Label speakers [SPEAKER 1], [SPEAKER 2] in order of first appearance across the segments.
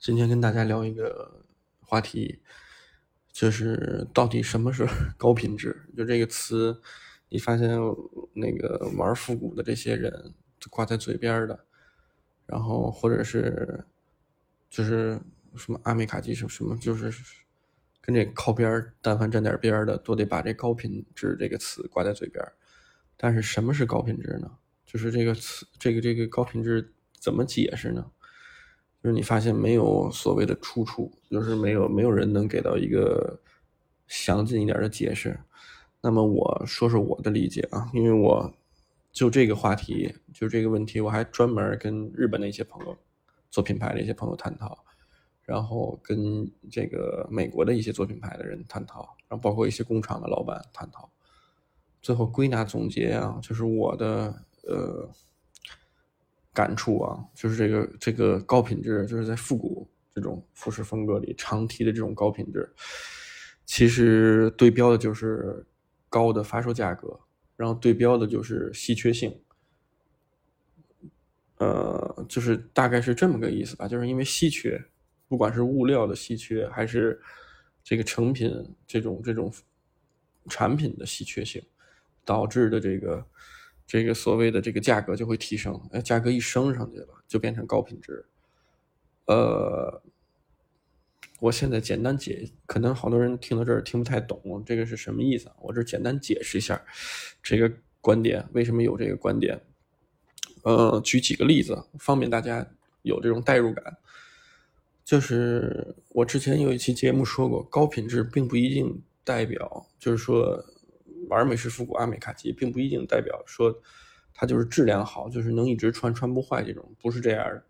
[SPEAKER 1] 今天跟大家聊一个话题，就是到底什么是 高品质？就这个词，你发现那个玩复古的这些人挂在嘴边的，然后或者是就是什么阿美卡基什么什么，就是跟这靠边但凡沾点边的，都得把这高品质这个词挂在嘴边。但是什么是高品质呢？就是这个词，这个这个高品质怎么解释呢？就是你发现没有所谓的出处，就是没有没有人能给到一个详尽一点的解释。那么我说说我的理解啊，因为我就这个话题，就这个问题，我还专门跟日本的一些朋友做品牌的一些朋友探讨，然后跟这个美国的一些做品牌的人探讨，然后包括一些工厂的老板探讨，最后归纳总结啊，就是我的呃。感触啊，就是这个这个高品质，就是在复古这种服饰风格里长 T 的这种高品质，其实对标的就是高的发售价格，然后对标的就是稀缺性，呃，就是大概是这么个意思吧。就是因为稀缺，不管是物料的稀缺，还是这个成品这种这种产品的稀缺性，导致的这个。这个所谓的这个价格就会提升，哎，价格一升上去了，就变成高品质。呃，我现在简单解，可能好多人听到这儿听不太懂，这个是什么意思啊？我这简单解释一下这个观点，为什么有这个观点？呃，举几个例子，方便大家有这种代入感。就是我之前有一期节目说过，高品质并不一定代表，就是说。玩美式复古阿美卡基，并不一定代表说它就是质量好，就是能一直穿穿不坏这种，不是这样的。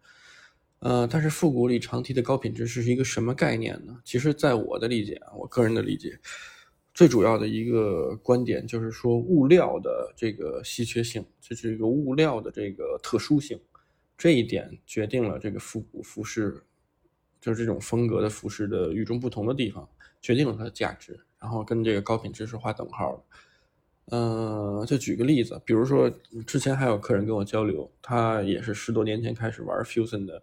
[SPEAKER 1] 呃，但是复古里常提的高品质是一个什么概念呢？其实，在我的理解啊，我个人的理解，最主要的一个观点就是说物料的这个稀缺性，就是一个物料的这个特殊性，这一点决定了这个复古服饰，就是这种风格的服饰的与众不同的地方，决定了它的价值，然后跟这个高品质是划等号的。嗯，就举个例子，比如说之前还有客人跟我交流，他也是十多年前开始玩 Fusion 的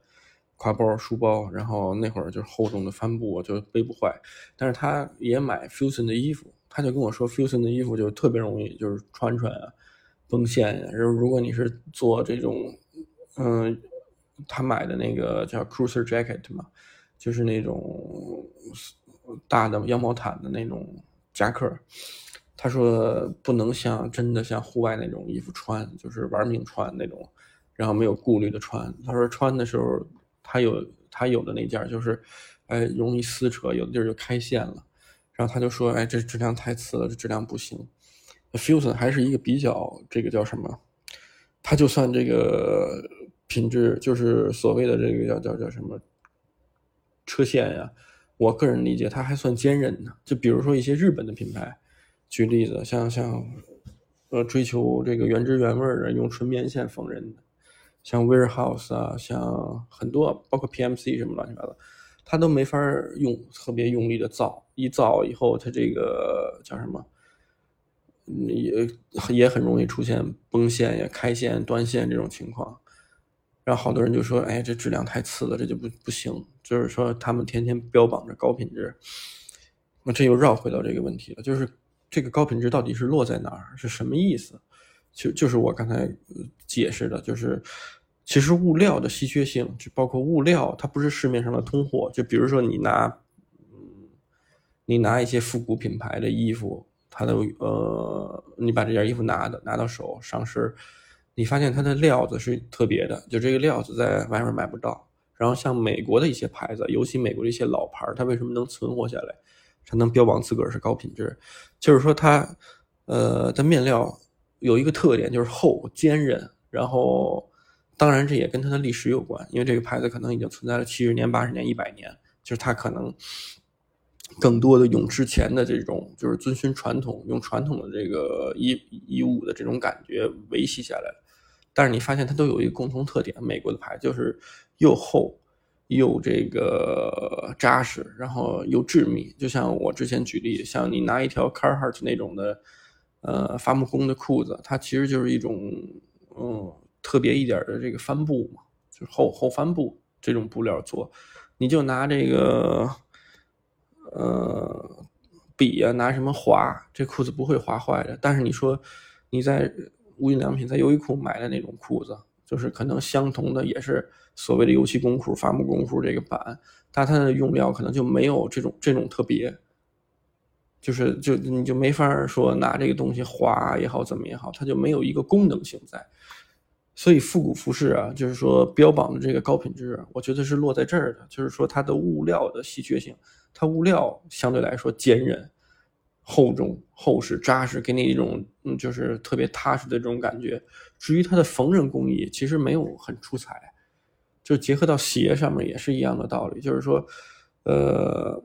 [SPEAKER 1] 挎包书包，然后那会儿就是厚重的帆布就背不坏，但是他也买 Fusion 的衣服，他就跟我说 Fusion 的衣服就特别容易就是穿穿啊，崩线呀。如如果你是做这种，嗯，他买的那个叫 Cruiser Jacket 嘛，就是那种大的羊毛毯的那种夹克。他说不能像真的像户外那种衣服穿，就是玩命穿那种，然后没有顾虑的穿。他说穿的时候，他有他有的那件就是，哎，容易撕扯，有的地儿就开线了。然后他就说，哎，这质量太次了，这质量不行。Fusion 还是一个比较这个叫什么？他就算这个品质，就是所谓的这个叫叫叫什么车线呀？我个人理解，它还算坚韧呢。就比如说一些日本的品牌。举例子，像像，呃，追求这个原汁原味的，用纯棉线缝纫的，像 Warehouse 啊，像很多，包括 PMC 什么乱七八糟，它都没法用特别用力的造，一造以后，它这个叫什么，也也很容易出现崩线呀、开线、断线这种情况。然后好多人就说，哎，这质量太次了，这就不不行。就是说，他们天天标榜着高品质，那这又绕回到这个问题了，就是。这个高品质到底是落在哪儿？是什么意思？就就是我刚才解释的，就是其实物料的稀缺性，就包括物料，它不是市面上的通货。就比如说你拿，嗯，你拿一些复古品牌的衣服，它的呃，你把这件衣服拿的拿到手上身，你发现它的料子是特别的，就这个料子在外面买不到。然后像美国的一些牌子，尤其美国的一些老牌，它为什么能存活下来？才能标榜自个儿是高品质，就是说它，呃，的面料有一个特点，就是厚、坚韧。然后，当然这也跟它的历史有关，因为这个牌子可能已经存在了七十年、八十年、一百年，就是它可能更多的用之前的这种，就是遵循传统，用传统的这个衣衣物的这种感觉维系下来。但是你发现它都有一个共同特点，美国的牌就是又厚。又这个扎实，然后又致密，就像我之前举例，像你拿一条 Carhartt 那种的，呃，伐木工的裤子，它其实就是一种，嗯，特别一点的这个帆布嘛，就是厚厚帆布这种布料做，你就拿这个，呃，笔呀，拿什么划，这裤子不会划坏的。但是你说你在无印良品在优衣库买的那种裤子，就是可能相同的也是所谓的油漆工库、伐木工库这个板，但它的用料可能就没有这种这种特别。就是就你就没法说拿这个东西划也好怎么也好，它就没有一个功能性在。所以复古服饰啊，就是说标榜的这个高品质，我觉得是落在这儿的，就是说它的物料的稀缺性，它物料相对来说坚韧、厚重、厚实、扎实，给你一种嗯就是特别踏实的这种感觉。至于它的缝纫工艺，其实没有很出彩，就结合到鞋上面也是一样的道理，就是说，呃。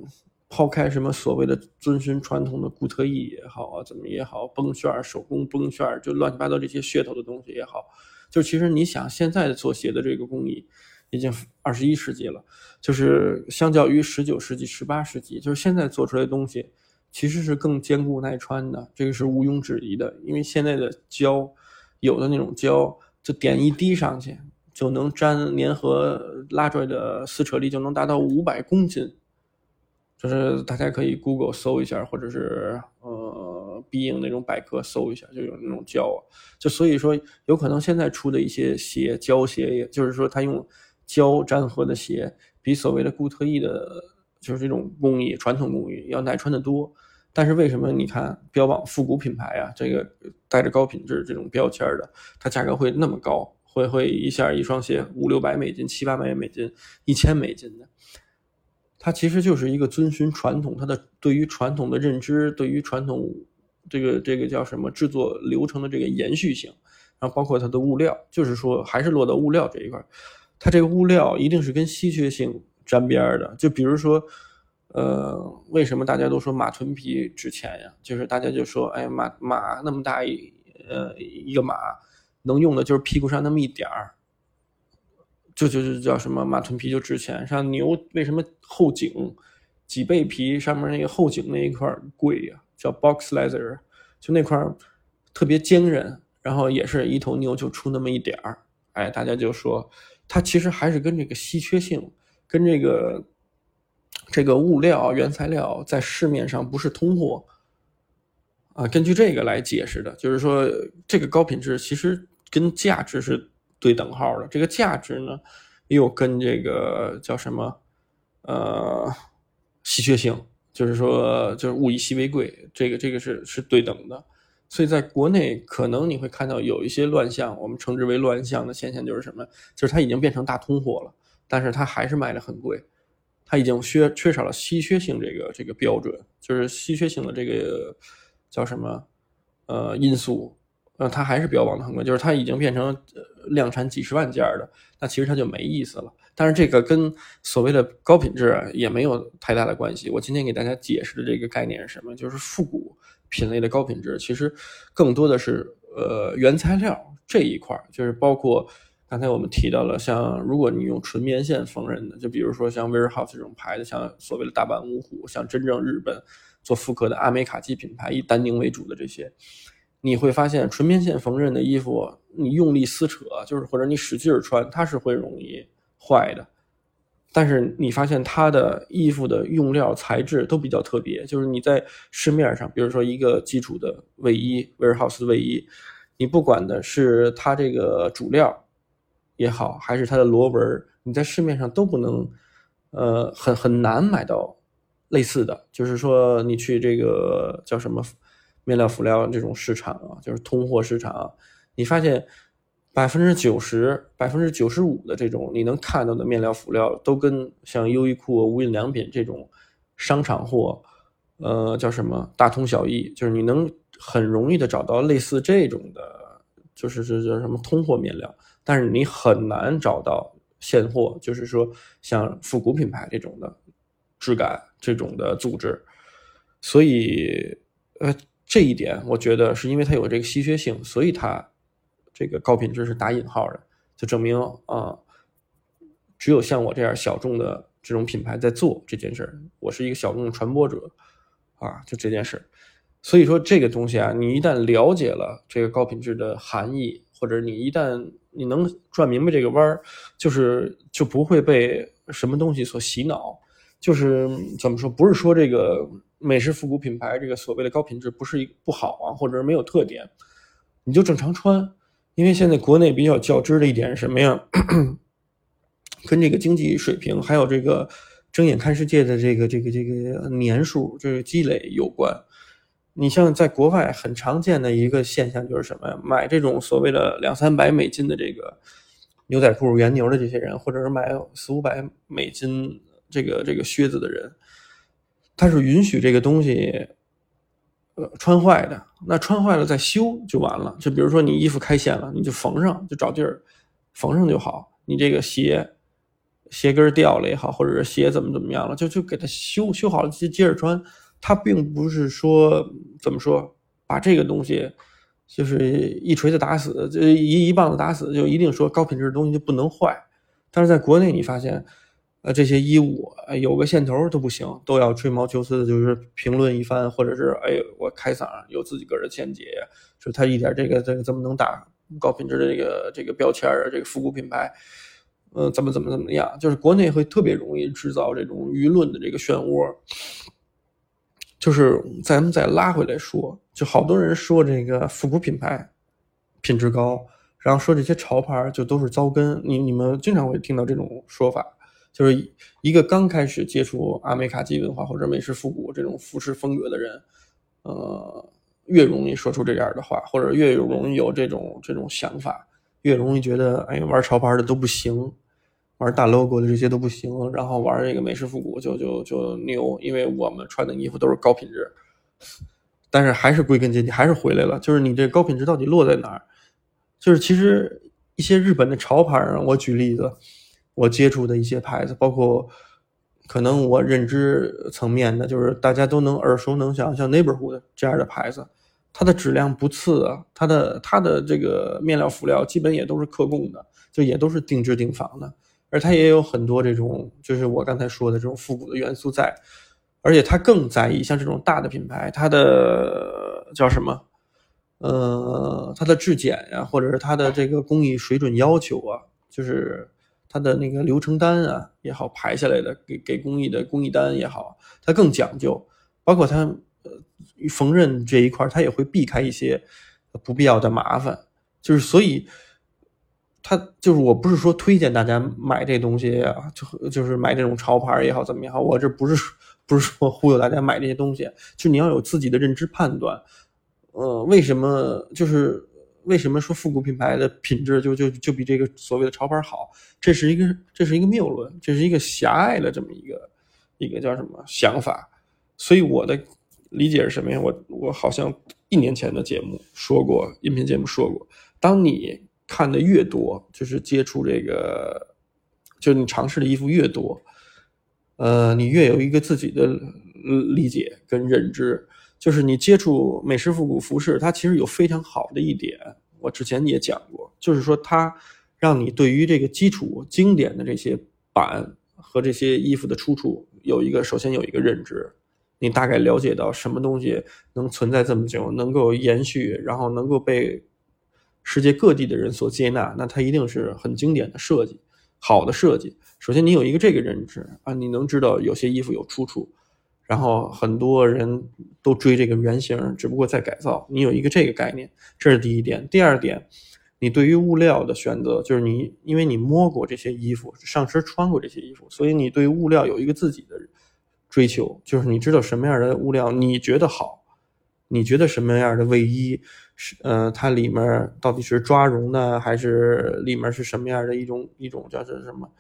[SPEAKER 1] 抛开什么所谓的遵循传统的固特异也好啊，怎么也好，绷旋手工绷旋就乱七八糟这些噱头的东西也好，就其实你想，现在做鞋的这个工艺已经二十一世纪了，就是相较于十九世纪、十八世纪，就是现在做出来的东西其实是更坚固耐穿的，这个是毋庸置疑的。因为现在的胶，有的那种胶，就点一滴上去就能粘粘合，拉出来的撕扯力就能达到五百公斤。就是大家可以 Google 搜一下，或者是呃必应那种百科搜一下，就有那种胶啊。就所以说，有可能现在出的一些鞋，胶鞋，也就是说它用胶粘合的鞋，比所谓的固特异的，就是这种工艺传统工艺要耐穿的多。但是为什么你看标榜复古品牌啊，这个带着高品质这种标签的，它价格会那么高，会会一下一双鞋五六百美金、七八百美金、一千美金的？它其实就是一个遵循传统，它的对于传统的认知，对于传统这个这个叫什么制作流程的这个延续性，然后包括它的物料，就是说还是落到物料这一块，它这个物料一定是跟稀缺性沾边的。就比如说，呃，为什么大家都说马臀皮值钱呀？就是大家就说，哎，马马那么大一呃一个马，能用的就是屁股上那么一点儿。就就就叫什么马臀皮就值钱，像牛为什么后颈、脊背皮上面那个后颈那一块贵呀？叫 box leather，就那块特别坚韧，然后也是一头牛就出那么一点儿，哎，大家就说它其实还是跟这个稀缺性、跟这个这个物料原材料在市面上不是通货啊，根据这个来解释的，就是说这个高品质其实跟价值是。对等号的这个价值呢，又跟这个叫什么，呃，稀缺性，就是说，就是物以稀为贵，这个这个是是对等的。所以在国内可能你会看到有一些乱象，我们称之为乱象的现象，就是什么？就是它已经变成大通货了，但是它还是卖的很贵，它已经缺缺少了稀缺性这个这个标准，就是稀缺性的这个叫什么，呃，因素。呃，它还是标榜的很贵，就是它已经变成量产几十万件的，那其实它就没意思了。但是这个跟所谓的高品质也没有太大的关系。我今天给大家解释的这个概念是什么？就是复古品类的高品质，其实更多的是呃原材料这一块就是包括刚才我们提到了，像如果你用纯棉线缝纫的，就比如说像 Warehouse 这种牌子，像所谓的大阪五虎，像真正日本做复刻的阿美卡基品牌，以丹宁为主的这些。你会发现纯棉线缝纫的衣服，你用力撕扯，就是或者你使劲儿穿，它是会容易坏的。但是你发现它的衣服的用料材质都比较特别，就是你在市面上，比如说一个基础的卫衣，Warehouse 的卫衣，你不管的是它这个主料也好，还是它的螺纹，你在市面上都不能，呃，很很难买到类似的。就是说你去这个叫什么？面料辅料这种市场啊，就是通货市场，你发现百分之九十、百分之九十五的这种你能看到的面料辅料，都跟像优衣库、无印良品这种商场货，呃，叫什么大同小异，就是你能很容易的找到类似这种的，就是这叫什么通货面料，但是你很难找到现货，就是说像复古品牌这种的质感、这种的组织，所以，呃。这一点，我觉得是因为它有这个稀缺性，所以它这个高品质是打引号的，就证明啊，只有像我这样小众的这种品牌在做这件事儿，我是一个小众传播者啊，就这件事儿。所以说这个东西啊，你一旦了解了这个高品质的含义，或者你一旦你能转明白这个弯儿，就是就不会被什么东西所洗脑？就是怎么说？不是说这个美式复古品牌这个所谓的高品质不是一不好啊，或者是没有特点，你就正常穿。因为现在国内比较较真的一点是什么呀？跟这个经济水平还有这个睁眼看世界的这个这个这个年数这个积累有关。你像在国外很常见的一个现象就是什么呀？买这种所谓的两三百美金的这个牛仔裤、原牛的这些人，或者是买四五百美金这个这个靴子的人，他是允许这个东西呃穿坏的。那穿坏了再修就完了。就比如说你衣服开线了，你就缝上，就找地儿缝上就好。你这个鞋鞋跟掉了也好，或者是鞋怎么怎么样了，就就给它修修好了，接接着穿。他并不是说怎么说，把这个东西就是一锤子打死，这一一棒子打死，就一定说高品质的东西就不能坏。但是在国内，你发现，呃，这些衣物有个线头都不行，都要吹毛求疵的，就是评论一番，或者是哎，我开嗓有自己个人见解，说他一点这个这个怎么能打高品质的这个这个标签啊？这个复古品牌，呃，怎么怎么怎么样？就是国内会特别容易制造这种舆论的这个漩涡。就是咱们再拉回来说，就好多人说这个复古品牌品质高，然后说这些潮牌就都是糟根。你你们经常会听到这种说法，就是一个刚开始接触阿美卡基文化或者美式复古这种服饰风格的人，呃，越容易说出这样的话，或者越容易有这种这种想法，越容易觉得哎，玩潮牌的都不行。玩大 logo 的这些都不行，然后玩这个美式复古就就就牛，因为我们穿的衣服都是高品质。但是还是归根结底还是回来了，就是你这高品质到底落在哪儿？就是其实一些日本的潮牌啊，我举例子，我接触的一些牌子，包括可能我认知层面的，就是大家都能耳熟能详，像 Neighborhood 这样的牌子，它的质量不次啊，它的它的这个面料辅料基本也都是客供的，就也都是定制定仿的。而它也有很多这种，就是我刚才说的这种复古的元素在，而且它更在意像这种大的品牌，它的叫什么？呃，它的质检呀，或者是它的这个工艺水准要求啊，就是它的那个流程单啊也好排下来的，给给工艺的工艺单也好，它更讲究。包括它呃缝纫这一块，它也会避开一些不必要的麻烦，就是所以。他就是，我不是说推荐大家买这东西啊，就就是买这种潮牌也好，怎么也好，我这不是不是说忽悠大家买这些东西，就你要有自己的认知判断。呃，为什么就是为什么说复古品牌的品质就就就比这个所谓的潮牌好？这是一个这是一个谬论，这是一个狭隘的这么一个一个叫什么想法。所以我的理解是什么呀？我我好像一年前的节目说过，音频节目说过，当你。看的越多，就是接触这个，就是你尝试的衣服越多，呃，你越有一个自己的理解跟认知。就是你接触美式复古服饰，它其实有非常好的一点，我之前也讲过，就是说它让你对于这个基础经典的这些版和这些衣服的出处有一个首先有一个认知，你大概了解到什么东西能存在这么久，能够延续，然后能够被。世界各地的人所接纳，那它一定是很经典的设计，好的设计。首先，你有一个这个认知啊，你能知道有些衣服有出处，然后很多人都追这个原型，只不过在改造。你有一个这个概念，这是第一点。第二点，你对于物料的选择，就是你因为你摸过这些衣服，上身穿过这些衣服，所以你对物料有一个自己的追求，就是你知道什么样的物料你觉得好，你觉得什么样的卫衣。是，呃，它里面到底是抓绒的，还是里面是什么样的一种一种叫做什么，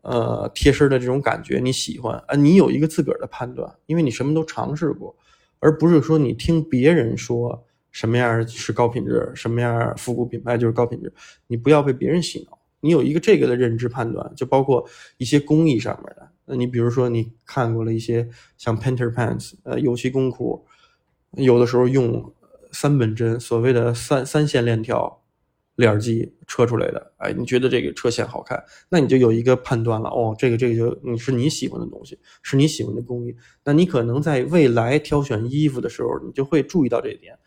[SPEAKER 1] 呃，贴身的这种感觉你喜欢啊？你有一个自个儿的判断，因为你什么都尝试过，而不是说你听别人说什么样是高品质，什么样复古品牌就是高品质，你不要被别人洗脑，你有一个这个的认知判断，就包括一些工艺上面的，那你比如说你看过了一些像 Painter Pants，呃，油漆工裤，有的时候用。三本针，所谓的三三线链条链机车出来的，哎，你觉得这个车线好看，那你就有一个判断了，哦，这个这个就你是你喜欢的东西，是你喜欢的工艺，那你可能在未来挑选衣服的时候，你就会注意到这一点，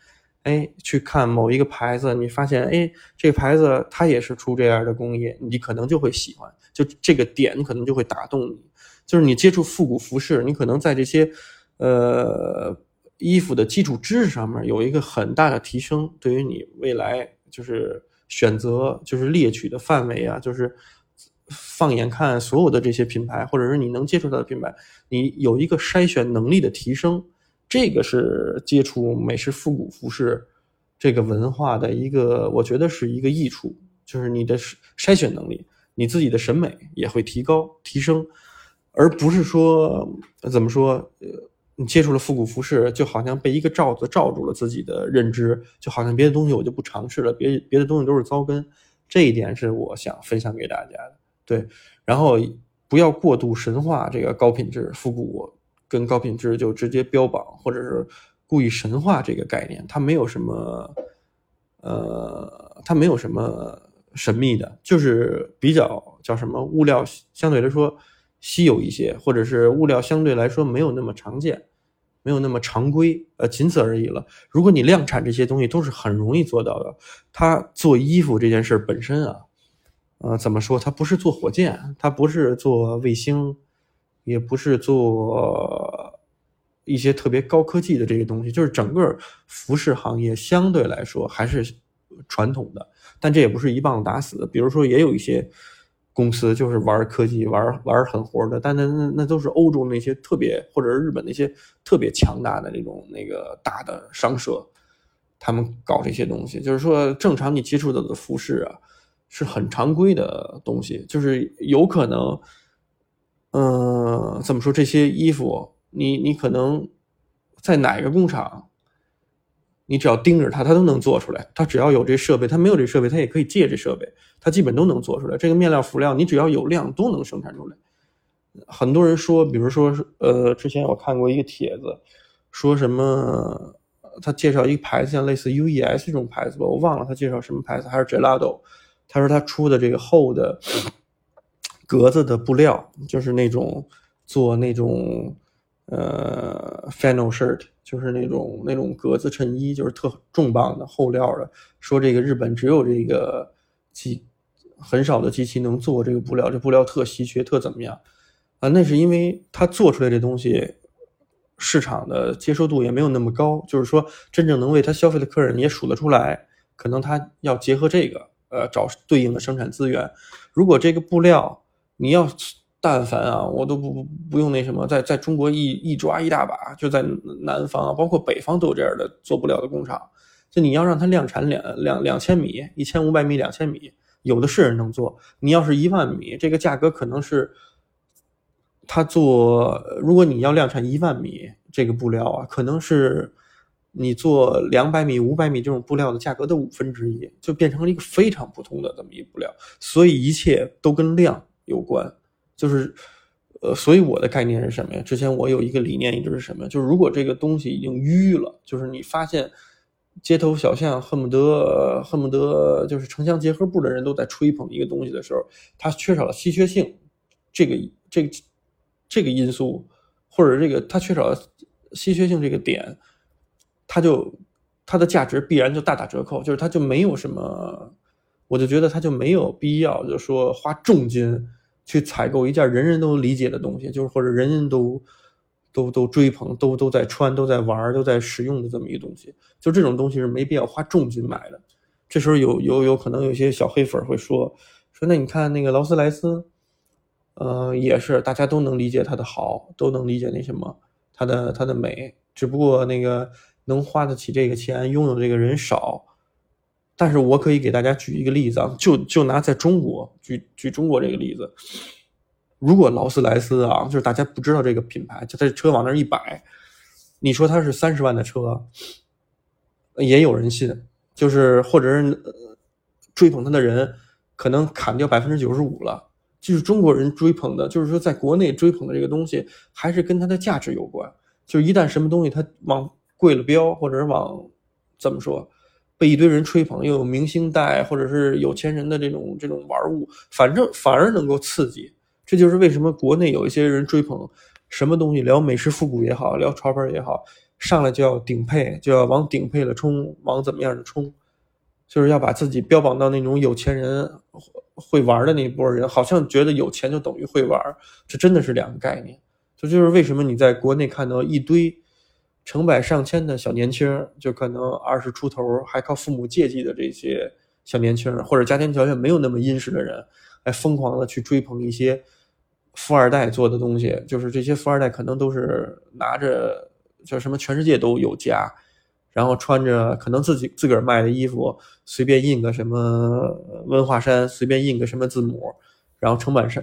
[SPEAKER 1] 哎，去看某一个牌子，你发现哎，这个牌子它也是出这样的工艺，你可能就会喜欢，就这个点可能就会打动你。就是你接触复古服饰，你可能在这些呃衣服的基础知识上面有一个很大的提升，对于你未来就是选择就是猎取的范围啊，就是放眼看所有的这些品牌，或者是你能接触到的品牌，你有一个筛选能力的提升。这个是接触美式复古服饰这个文化的一个，我觉得是一个益处，就是你的筛选能力，你自己的审美也会提高提升，而不是说怎么说，呃，你接触了复古服饰，就好像被一个罩子罩住了自己的认知，就好像别的东西我就不尝试了，别别的东西都是糟根，这一点是我想分享给大家的。对，然后不要过度神化这个高品质复古。跟高品质就直接标榜，或者是故意神话这个概念，它没有什么，呃，它没有什么神秘的，就是比较叫什么物料相对来说稀有一些，或者是物料相对来说没有那么常见，没有那么常规，呃，仅此而已了。如果你量产这些东西，都是很容易做到的。它做衣服这件事本身啊，呃，怎么说？它不是做火箭，它不是做卫星。也不是做一些特别高科技的这些东西，就是整个服饰行业相对来说还是传统的，但这也不是一棒子打死的。比如说，也有一些公司就是玩科技、玩玩狠活的，但那那那都是欧洲那些特别，或者是日本那些特别强大的那种那个大的商社，他们搞这些东西。就是说，正常你接触到的服饰啊，是很常规的东西，就是有可能。嗯，怎么说？这些衣服，你你可能在哪个工厂，你只要盯着它，它都能做出来。它只要有这设备，它没有这设备，它也可以借这设备，它基本都能做出来。这个面料、辅料，你只要有量，都能生产出来。很多人说，比如说，呃，之前我看过一个帖子，说什么，他介绍一个牌子，像类似 UES 这种牌子吧，我忘了他介绍什么牌子，还是 Gelado。他说他出的这个厚的。格子的布料就是那种做那种呃 final shirt，就是那种那种格子衬衣，就是特重磅的厚料的。说这个日本只有这个机很少的机器能做这个布料，这布料特稀缺，特怎么样啊？那是因为他做出来这东西市场的接受度也没有那么高，就是说真正能为他消费的客人也数得出来，可能他要结合这个呃找对应的生产资源。如果这个布料，你要但凡啊，我都不不用那什么，在在中国一一抓一大把，就在南方啊，包括北方都有这样的做不了的工厂。就你要让它量产两两两千米、一千五百米、两千米，有的是人能做。你要是一万米，这个价格可能是他做。如果你要量产一万米这个布料啊，可能是你做两百米、五百米这种布料的价格的五分之一，就变成了一个非常普通的这么一布料。所以一切都跟量。有关，就是，呃，所以我的概念是什么呀？之前我有一个理念一直是什么？就是如果这个东西已经淤了，就是你发现街头小巷恨不得恨不得就是城乡结合部的人都在吹捧一个东西的时候，它缺少了稀缺性，这个这个这个因素，或者这个它缺少稀缺性这个点，它就它的价值必然就大打折扣，就是它就没有什么，我就觉得它就没有必要，就说花重金。去采购一件人人都理解的东西，就是或者人人都都都追捧、都都在穿、都在玩、都在使用的这么一个东西，就这种东西是没必要花重金买的。这时候有有有可能有些小黑粉会说说，那你看那个劳斯莱斯，呃，也是大家都能理解它的好，都能理解那什么它的它的美，只不过那个能花得起这个钱、拥有这个人少。但是我可以给大家举一个例子啊，就就拿在中国举举中国这个例子，如果劳斯莱斯啊，就是大家不知道这个品牌，就在车往那一摆，你说它是三十万的车，也有人信，就是或者是追捧它的人，可能砍掉百分之九十五了。就是中国人追捧的，就是说在国内追捧的这个东西，还是跟它的价值有关。就是一旦什么东西它往贵了标，或者是往怎么说？被一堆人吹捧，又有明星带，或者是有钱人的这种这种玩物，反正反而能够刺激。这就是为什么国内有一些人追捧什么东西，聊美式复古也好，聊潮牌也好，上来就要顶配，就要往顶配了冲，往怎么样的冲，就是要把自己标榜到那种有钱人会玩的那一波人，好像觉得有钱就等于会玩，这真的是两个概念。这就是为什么你在国内看到一堆成百上千的小年轻，就可能二十出头还靠父母借记的这些小年轻，或者家庭条件没有那么殷实的人，还疯狂的去追捧一些富二代做的东西。就是这些富二代可能都是拿着叫什么全世界都有家，然后穿着可能自己自个儿卖的衣服，随便印个什么文化衫，随便印个什么字母，然后成百上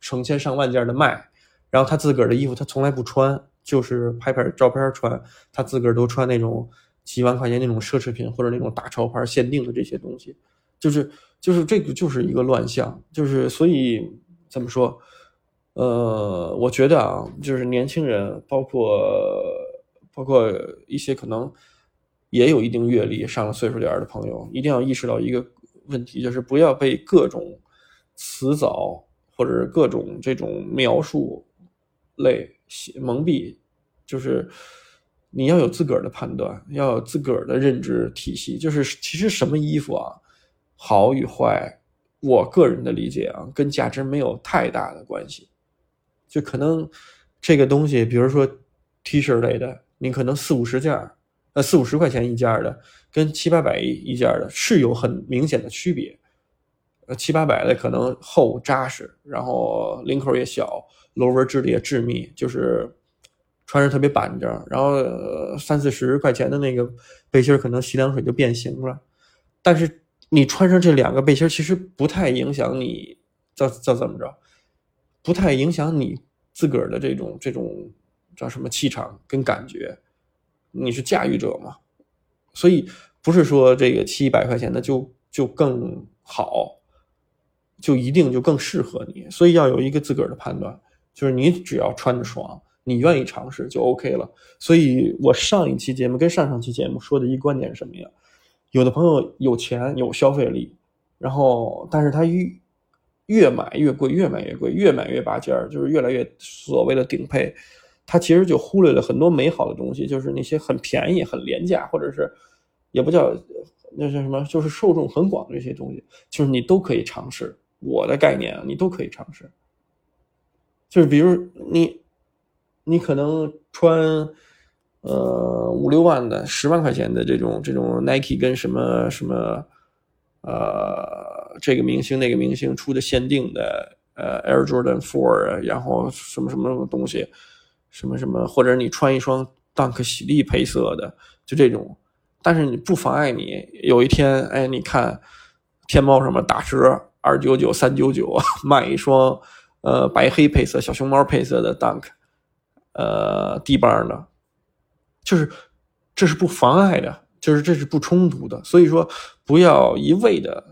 [SPEAKER 1] 成千上万件的卖。然后他自个儿的衣服他从来不穿，就是拍拍照片穿。他自个儿都穿那种几万块钱那种奢侈品或者那种大潮牌限定的这些东西，就是就是这个就是一个乱象。就是所以怎么说？呃，我觉得啊，就是年轻人，包括包括一些可能也有一定阅历、上了岁数点的朋友，一定要意识到一个问题，就是不要被各种辞藻或者各种这种描述。类蒙蔽，就是你要有自个儿的判断，要有自个儿的认知体系。就是其实什么衣服啊，好与坏，我个人的理解啊，跟价值没有太大的关系。就可能这个东西，比如说 T 恤类的，你可能四五十件呃四五十块钱一件的，跟七八百一一件的是有很明显的区别。呃，七八百的可能厚扎实，然后领口也小。螺纹质地也致密，就是穿着特别板正，然后三四十块钱的那个背心可能洗凉水就变形了。但是你穿上这两个背心，其实不太影响你叫叫怎么着，不太影响你自个儿的这种这种叫什么气场跟感觉。你是驾驭者嘛，所以不是说这个七百块钱的就就更好，就一定就更适合你。所以要有一个自个儿的判断。就是你只要穿着爽，你愿意尝试就 OK 了。所以我上一期节目跟上上期节目说的一观点是什么呀？有的朋友有钱有消费力，然后但是他越越买越贵，越买越贵，越买越拔尖儿，就是越来越所谓的顶配，他其实就忽略了很多美好的东西，就是那些很便宜、很廉价，或者是也不叫那叫什么，就是受众很广的这些东西，就是你都可以尝试。我的概念啊，你都可以尝试。就是比如你，你可能穿，呃五六万的、十万块钱的这种这种 Nike 跟什么什么，呃这个明星那个明星出的限定的呃 Air Jordan Four，然后什么什么什么东西，什么什么，或者你穿一双 Dunk 喜力配色的，就这种，但是你不妨碍你有一天，哎，你看天猫上面打折二九九、三九九 卖一双。呃，白黑配色小熊猫配色的 Dunk，呃，低帮的，就是这是不妨碍的，就是这是不冲突的。所以说，不要一味的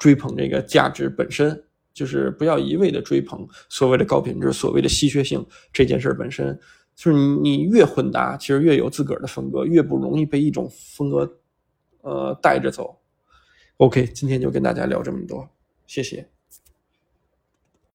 [SPEAKER 1] 追捧这个价值本身，就是不要一味的追捧所谓的高品质、所谓的稀缺性这件事本身。就是你你越混搭，其实越有自个儿的风格，越不容易被一种风格呃带着走。OK，今天就跟大家聊这么多，谢谢。